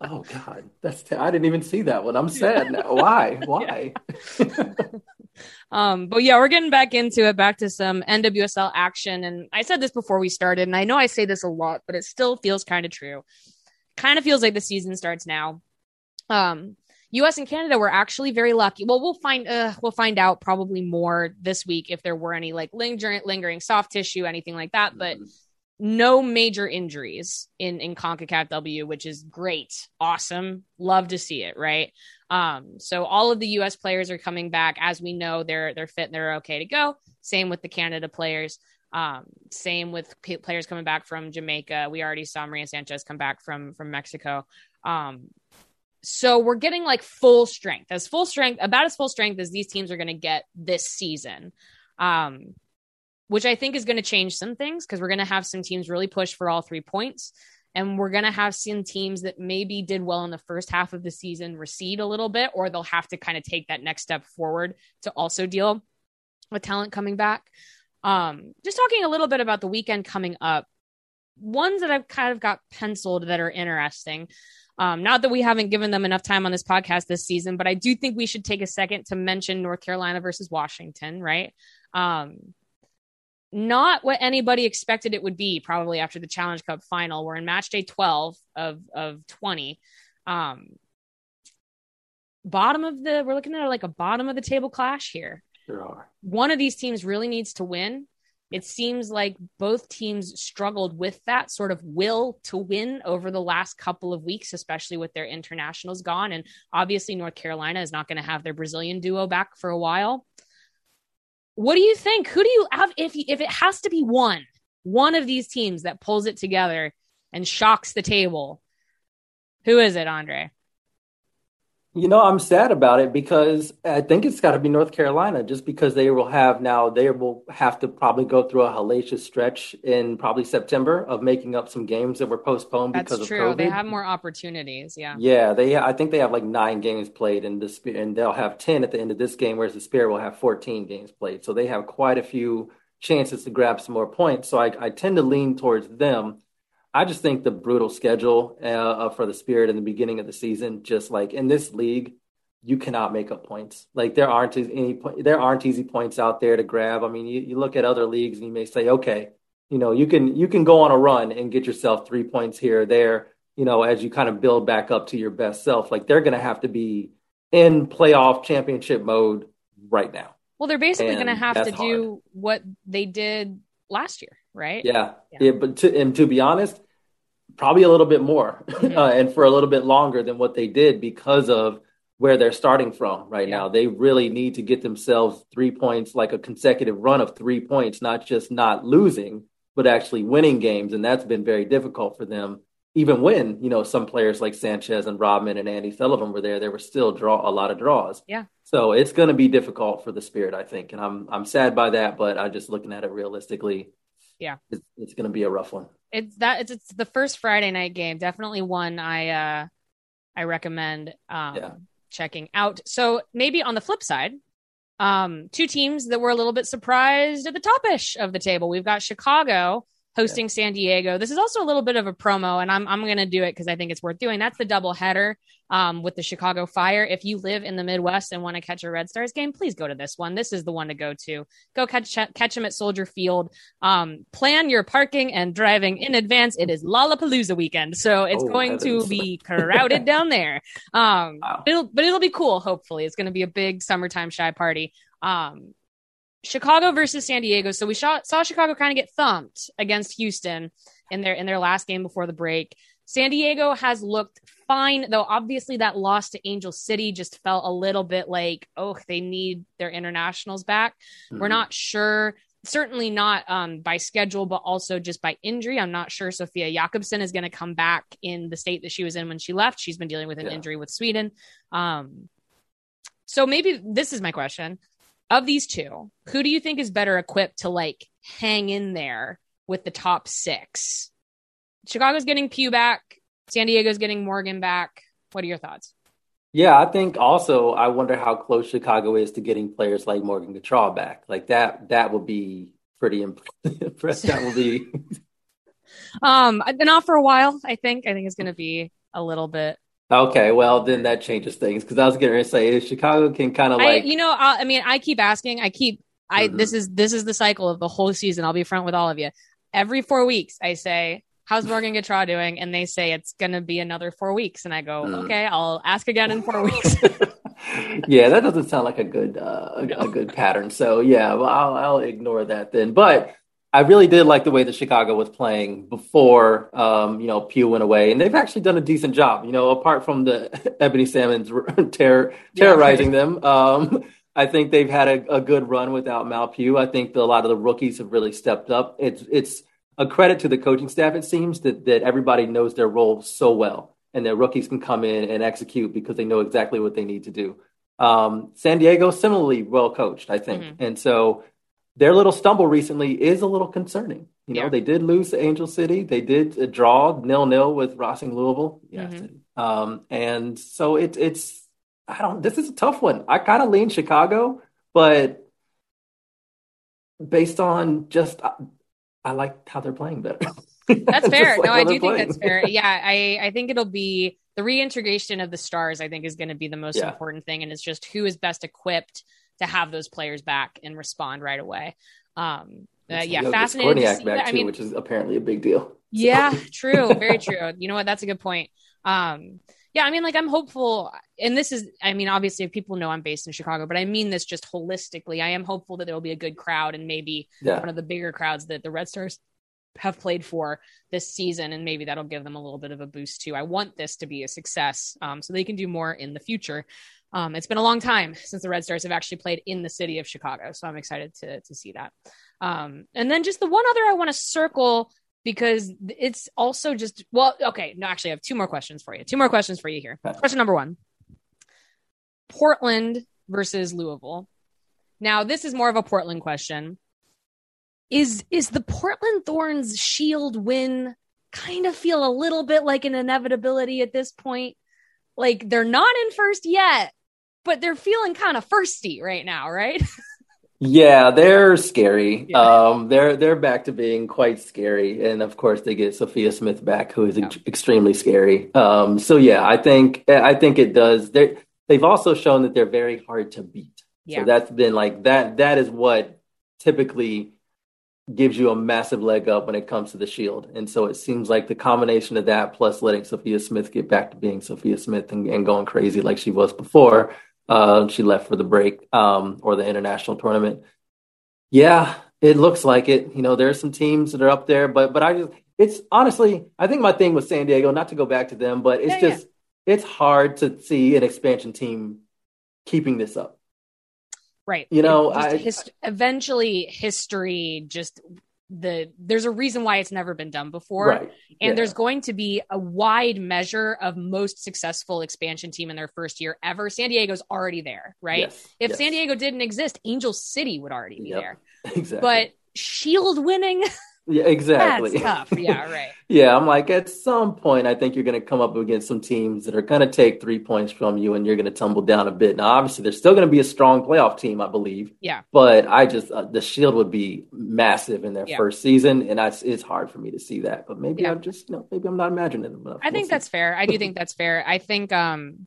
Oh God, that's t- I didn't even see that one. I'm sad now. Why? Why? Um, but yeah, we're getting back into it, back to some NWSL action. And I said this before we started, and I know I say this a lot, but it still feels kind of true. Kind of feels like the season starts now. Um, US and Canada were actually very lucky. Well, we'll find uh, we'll find out probably more this week if there were any like lingering lingering soft tissue, anything like that. But no major injuries in in CONCACAF W, which is great, awesome, love to see it. Right. Um, so all of the U.S. players are coming back, as we know they're they're fit and they're okay to go. Same with the Canada players. Um, same with p- players coming back from Jamaica. We already saw Maria Sanchez come back from from Mexico. Um, so we're getting like full strength, as full strength, about as full strength as these teams are going to get this season. Um, which I think is going to change some things because we're going to have some teams really push for all three points. And we're going to have some teams that maybe did well in the first half of the season recede a little bit, or they'll have to kind of take that next step forward to also deal with talent coming back. Um, just talking a little bit about the weekend coming up, ones that I've kind of got penciled that are interesting. Um, not that we haven't given them enough time on this podcast this season, but I do think we should take a second to mention North Carolina versus Washington, right? Um, not what anybody expected it would be probably after the Challenge Cup final. We're in match day 12 of of 20. Um bottom of the we're looking at like a bottom of the table clash here. Are. One of these teams really needs to win. It seems like both teams struggled with that sort of will to win over the last couple of weeks, especially with their internationals gone. And obviously, North Carolina is not going to have their Brazilian duo back for a while. What do you think? Who do you have if if it has to be one, one of these teams that pulls it together and shocks the table? Who is it, Andre? You know, I'm sad about it because I think it's got to be North Carolina just because they will have now, they will have to probably go through a hellacious stretch in probably September of making up some games that were postponed That's because true. of COVID. They have more opportunities. Yeah. Yeah, they I think they have like nine games played in the and they'll have 10 at the end of this game, whereas the Spirit will have 14 games played. So they have quite a few chances to grab some more points. So I, I tend to lean towards them. I just think the brutal schedule uh, for the Spirit in the beginning of the season, just like in this league, you cannot make up points. Like there aren't any there aren't easy points out there to grab. I mean, you, you look at other leagues and you may say, okay, you know, you can you can go on a run and get yourself three points here or there. You know, as you kind of build back up to your best self. Like they're going to have to be in playoff championship mode right now. Well, they're basically going to have to do what they did last year, right? Yeah, Yeah. yeah. but to, and to be honest, probably a little bit more, Mhm. uh, and for a little bit longer than what they did because of where they're starting from right Yeah. now. They really need to get themselves three points, like a consecutive run of three points, not just not losing, but actually winning games, and that's been very difficult for them. Even when you know some players like Sanchez and Rodman and Andi Sullivan were there, there were still draw a lot of draws. Yeah. So it's going to be difficult for the Spirit, I think, and I'm I'm sad by that, but I'm just looking at it realistically. Yeah. it's, it's going to be a rough one. It's that it's, it's the first Friday night game. Definitely one I uh I recommend um Yeah. checking out. So maybe on the flip side, um two teams that were a little bit surprised at the top-ish of the table. We've got Chicago hosting yeah. San Diego. This is also a little bit of a promo, and I'm I'm going to do it because I think it's worth doing. That's the double header um, with the Chicago Fire. If you live in the Midwest and want to catch a Red Stars game, please go to this one. This is the one to go to. Go catch catch them at Soldier Field. Um, plan your parking and driving in advance. It is Lollapalooza weekend, so it's oh, going to be crowded down there. Um, wow. it'll but it'll be cool. Hopefully, it's going to be a big summertime shy party. Um, Chicago versus San Diego. So we saw, saw Chicago kind of get thumped against Houston in their in their last game before the break. San Diego has looked fine, though obviously that loss to Angel City just felt a little bit like, oh, they need their internationals back. Mm-hmm. We're not sure. Certainly not um, by schedule, but also just by injury. I'm not sure Sofia Jakobsson is going to come back in the state that she was in when she left. She's been dealing with an yeah. injury with Sweden. Um, so maybe this is my question of these two, who do you think is better equipped to like hang in there with the top six? Chicago's getting Pugh back. San Diego's getting Morgan back. What are your thoughts? Yeah, I think also I wonder how close Chicago is to getting players like Morgan Gautrat back. Like that, that would be pretty impressive. that will be. um, not for a while. I think. I think it's going to be a little bit Okay, well then that changes things because I was going to say Chicago can kind of like I, you know I, I, mean I keep asking I keep I mm-hmm. this is this is the cycle of the whole season. I'll be front with all of you. Every four weeks I say how's Morgan Gautrat doing? And they say it's going to be another four weeks. And I go mm. okay I'll ask again in four weeks. Yeah that doesn't sound like a good uh, a, a, good pattern. So yeah well I'll, I'll ignore that then. But I really did like the way that Chicago was playing before, um, you know, Pugh went away, and they've actually done a decent job. You know, apart from the Ebony Salmons terror, terrorizing yeah. them, um, I think they've had a, a, good run without Mal Pugh. I think the, a lot of the rookies have really stepped up. It's it's a credit to the coaching staff. It seems that that everybody knows their role so well, and their rookies can come in and execute because they know exactly what they need to do. Um, San Diego similarly well coached, I think, mm-hmm. and so their little stumble recently is a little concerning. You know, yeah. they did lose to Angel City. They did uh, draw nil nil with Racing Louisville. Yes. Mm-hmm. Um, and so it, it's, I don't, this is a tough one. I kind of lean Chicago, but based on just, I, I like how they're playing better. That's fair. like no, I do think that's fair. Yeah. I, I think it'll be the reintegration of the stars, I think is going to be the most yeah. important thing. And it's just who is best equipped to have those players back and respond right away. Um, uh, yeah, fascinating. Back too, I mean, which is apparently a big deal. Yeah, true. Very true. You know what? That's a good point. Um, yeah, I mean, like I'm hopeful, and this is, I mean, obviously, if people know I'm based in Chicago, but I mean this just holistically. I am hopeful that there will be a good crowd and maybe yeah. one of the bigger crowds that the Red Stars have played for this season, and maybe that'll give them a little bit of a boost too. I want this to be a success, um, so they can do more in the future. Um, it's been a long time since the Red Stars have actually played in the city of Chicago, so I'm excited to to see that. Um, and then just the one other I want to circle because it's also just well, okay. No, actually, I have two more questions for you. Two more questions for you here. Question number one: Portland versus Louisville. Now, this is more of a Portland question. Is is the Portland Thorns Shield win kind of feel a little bit like an inevitability at this point? Like they're not in first yet, but they're feeling kind of firsty right now, right? yeah, they're scary. Yeah. Um, they're they're back to being quite scary, and of course they get Sophia Smith back, who is yeah. ex- extremely scary. Um, so yeah, I think I think it does. They they've also shown that they're very hard to beat. Yeah. So that's been like that. That is what typically gives you a massive leg up when it comes to the shield. And so it seems like the combination of that plus letting Sophia Smith get back to being Sophia Smith and, and going crazy like she was before uh, she left for the break um, or the international tournament. Yeah, it looks like it. You know, there are some teams that are up there, but but I just it's honestly I think my thing with San Diego, not to go back to them, but it's yeah, just yeah. it's hard to see an expansion team keeping this up. Right. You know, I, hist- eventually history just the there's a reason why it's never been done before right. and yeah. there's going to be a wide measure of most successful expansion team in their first year ever san diego's already there right yes. if yes. san diego didn't exist angel city would already be yep. there exactly but shield winning Yeah, exactly. That's tough. Yeah, right. yeah, I'm like, at some point, I think you're going to come up against some teams that are going to take three points from you and you're going to tumble down a bit. Now, obviously, they're still going to be a strong playoff team, I believe. Yeah. But I just, uh, the Shield would be massive in their Yeah. first season. And I, it's hard for me to see that. But maybe Yeah. I'm just, you know, maybe I'm not imagining it enough. I We'll think see. that's fair. I do think that's fair. I think um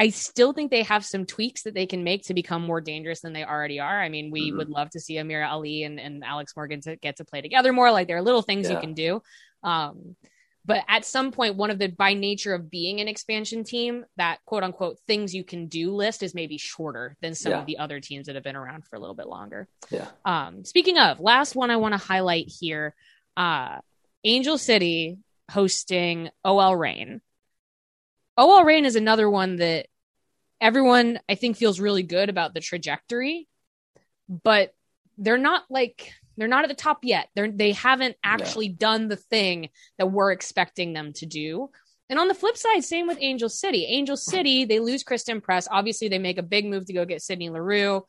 I still think they have some tweaks that they can make to become more dangerous than they already are. I mean, we Mhm. would love to see Amirah Ali and, and Alex Morgan to get to play together more. Like there are little things you can do. Um but at some point, one of the by nature of being an expansion team, that quote unquote things you can do list is maybe shorter than some Yeah. of the other teams that have been around for a little bit longer. Yeah. Um, speaking of, last one I want to highlight here uh, Angel City hosting OL Rain. OL Rain is another one that everyone I think feels really good about the trajectory, but they're not like they're not at the top yet. They're they haven't actually done the thing that we're expecting them to do. And on the flip side, same with Angel City. Angel City, they lose Christen Press. Obviously, they make a big move to go get Sydney Leroux.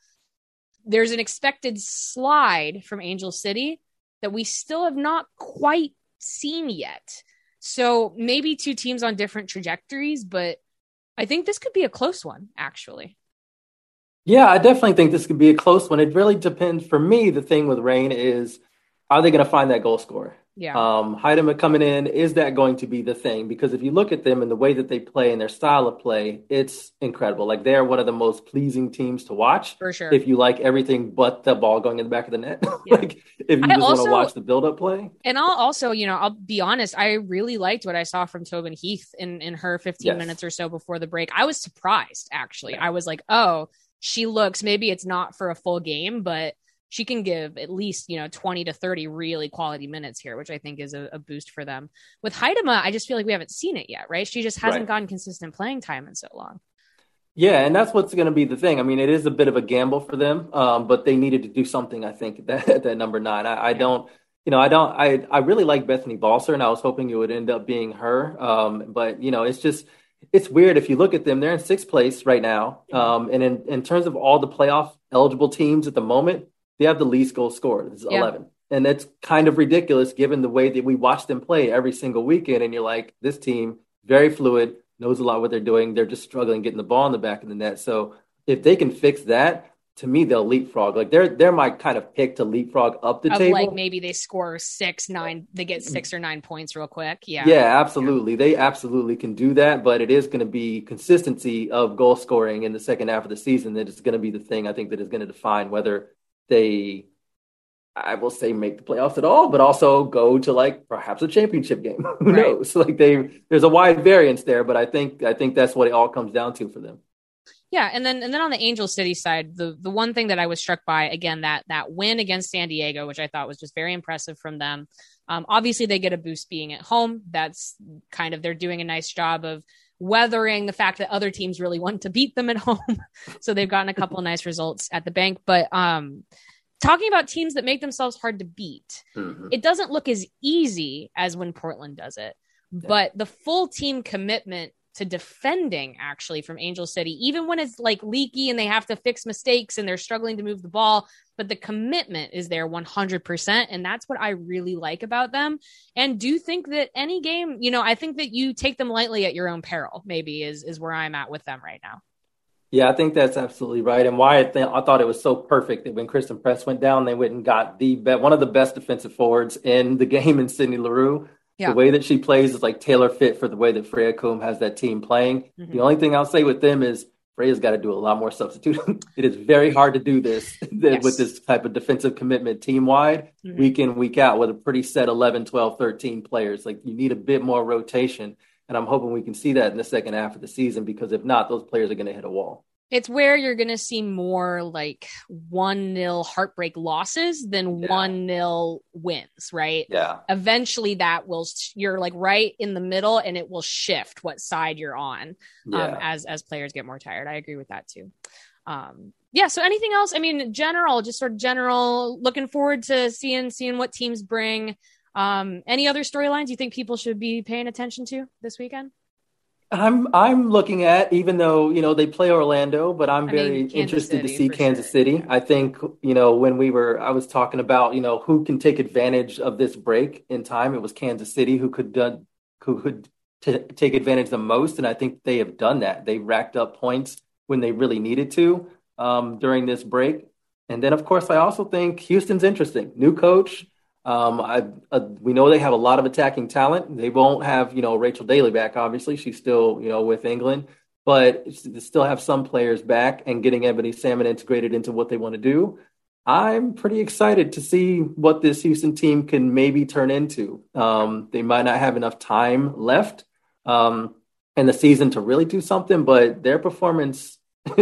There's an expected slide from Angel City that we still have not quite seen yet. So maybe two teams on different trajectories, but I think this could be a close one, actually. Yeah, I definitely think this could be a close one. It really depends. For me, the thing with Rain is, are they going to find that goal scorer? Yeah. Um, Huitema coming in, is that going to be the thing? Because if you look at them and the way that they play and their style of play, it's incredible. Like they're one of the most pleasing teams to watch. for sure. If you like everything but the ball going in the back of the net, Yeah. like if you I just want to watch the build-up play, And I'll also, you know, I'll be honest, I really liked what I saw from Tobin Heath in, in her 15 Yes. minutes or so before the break. I was surprised, actually. Yeah. I was like, oh, she looks, maybe it's not for a full game, but she can give at least, you know, 20 to 30 really quality minutes here, which I think is a, a boost for them. With Huitema, I just feel like we haven't seen it yet, right? She just hasn't Right. gotten consistent playing time in so long. Yeah, and that's what's going to be the thing. I mean, it is a bit of a gamble for them, um, but they needed to do something. I think that at that number nine. I, I don't, you know, I don't. I I really like Bethany Balcer, and I was hoping it would end up being her. Um, but you know, it's just it's weird if you look at them. They're in sixth place right now, um, and in in terms of all the playoff eligible teams at the moment, they have the least goal scored. It's Yeah. eleven. And that's kind of ridiculous given the way that we watch them play every single weekend. And you're like, this team, very fluid, knows a lot what they're doing. They're just struggling getting the ball in the back of the net. So if they can fix that, to me, they'll leapfrog. Like they're they're my kind of pick to leapfrog up the of table. like maybe they score six, nine, they get six or nine points real quick. Yeah. Yeah, absolutely. They absolutely can do that, but it is going to be consistency of goal scoring in the second half of the season that is going to be the thing I think that is going to define whether they, I will say, make the playoffs at all, but also go to like perhaps a championship game. Who Right. knows? Like they, there's a wide variance there, but I think I think that's what it all comes down to for them. Yeah, and then and then on the Angel City side, the the one thing that I was struck by again that that win against San Diego, which I thought was just very impressive from them. Um, obviously, they get a boost being at home. That's kind of they're doing a nice job of weathering the fact that other teams really want to beat them at home. so they've gotten a couple of nice results at the bank. But um, talking about teams that make themselves hard to beat, it doesn't look as easy as when Portland does it. But the full team commitment to defending actually from Angel City, even when it's like leaky and they have to fix mistakes and they're struggling to move the ball, but the commitment is there 100%. And that's what I really like about them. And do think that any game, you know, I think that you take them lightly at your own peril, maybe is, is where I'm at with them right now. Yeah, I think that's absolutely right. And why I, th- I thought it was so perfect that when Christen Press went down, they went and got the be- one of the best defensive forwards in the game in Sydney Leroux. Yeah. The way that she plays is like tailor fit for the way that Freya Coombe has that team playing. Mhm. The only thing I'll say with them is Freya's got to do a lot more substituting. it is very hard to do this Yes. with this type of defensive commitment team wide, Mhm. week in, week out, with a pretty set 11, 12, 13 players. Like you need a bit more rotation. And I'm hoping we can see that in the second half of the season because if not, those players are going to hit a wall. It's where you're going to see more like 1 nil heartbreak losses than Yeah. 1 nil wins, right? Yeah. Eventually, that will, you're like right in the middle and it will shift what side you're on Yeah. um, as as players get more tired. I agree with that too. Um, yeah. So anything else? I mean, general, just sort of general. Looking forward to seeing seeing what teams bring. Um, any other storylines you think people should be paying attention to this weekend? I'm I'm looking at even though you know they play Orlando, but I'm I very mean, interested to see Kansas sure. City. I think you know when we were I was talking about you know who can take advantage of this break in time. It was Kansas City who could done who could t take advantage the most, and I think they have done that. They racked up points when they really needed to um, during this break, and then of course I also think Houston's interesting. New coach. Um, I, uh, we know they have a lot of attacking talent. They won't have, you know, Rachel Daly back, obviously. She's still, you know, with England, but they still have some players back and getting Ebony Salmon integrated into what they want to do. I'm pretty excited to see what this Houston team can maybe turn into. Um, they might not have enough time left um, in the season to really do something, but their performance,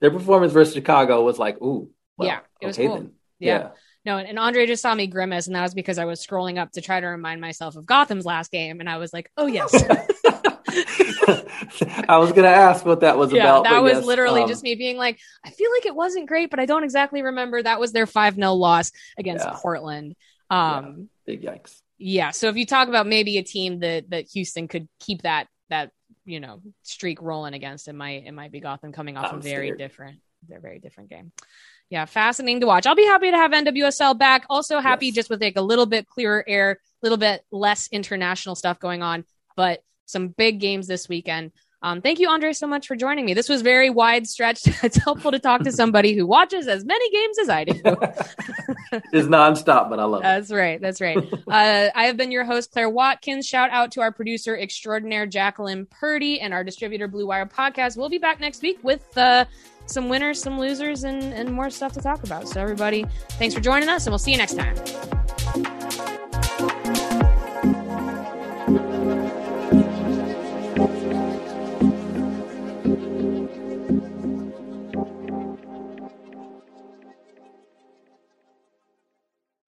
their performance versus Chicago was like, ooh, well, Yeah, it was okay cool. then. Yeah. No, and Andre just saw me grimace, and that was because I was scrolling up to try to remind myself of Gotham's last game, and I was like, "Oh yes, I was gonna ask what that was yeah." about. that was yes, literally um, just me being like, "I feel like it wasn't great, but I don't exactly remember." That was their five 0 loss against Yeah. Portland. Um, big yikes. yeah. So if you talk about maybe a team that that Houston could keep that that you know streak rolling against, it might it might be Gotham coming off I'm a very scared. different, they're very different game. Yeah, fascinating to watch. I'll be happy to have NWSL back. Also happy Yes. just with like a little bit clearer air, a little bit less international stuff going on, but some big games this weekend. Um, thank you, Andre, so much for joining me. This was very wide stretched. It's helpful to talk to somebody who watches as many games as I do. It's nonstop, but I love it. That's right. That's right. Uh, I have been your host, Claire Watkins. Shout out to our producer extraordinaire, Jacqueline Purdy, and our distributor, Blue Wire Podcast. We'll be back next week with uh, some winners, some losers, and, and more stuff to talk about. So, everybody, thanks for joining us, and we'll see you next time.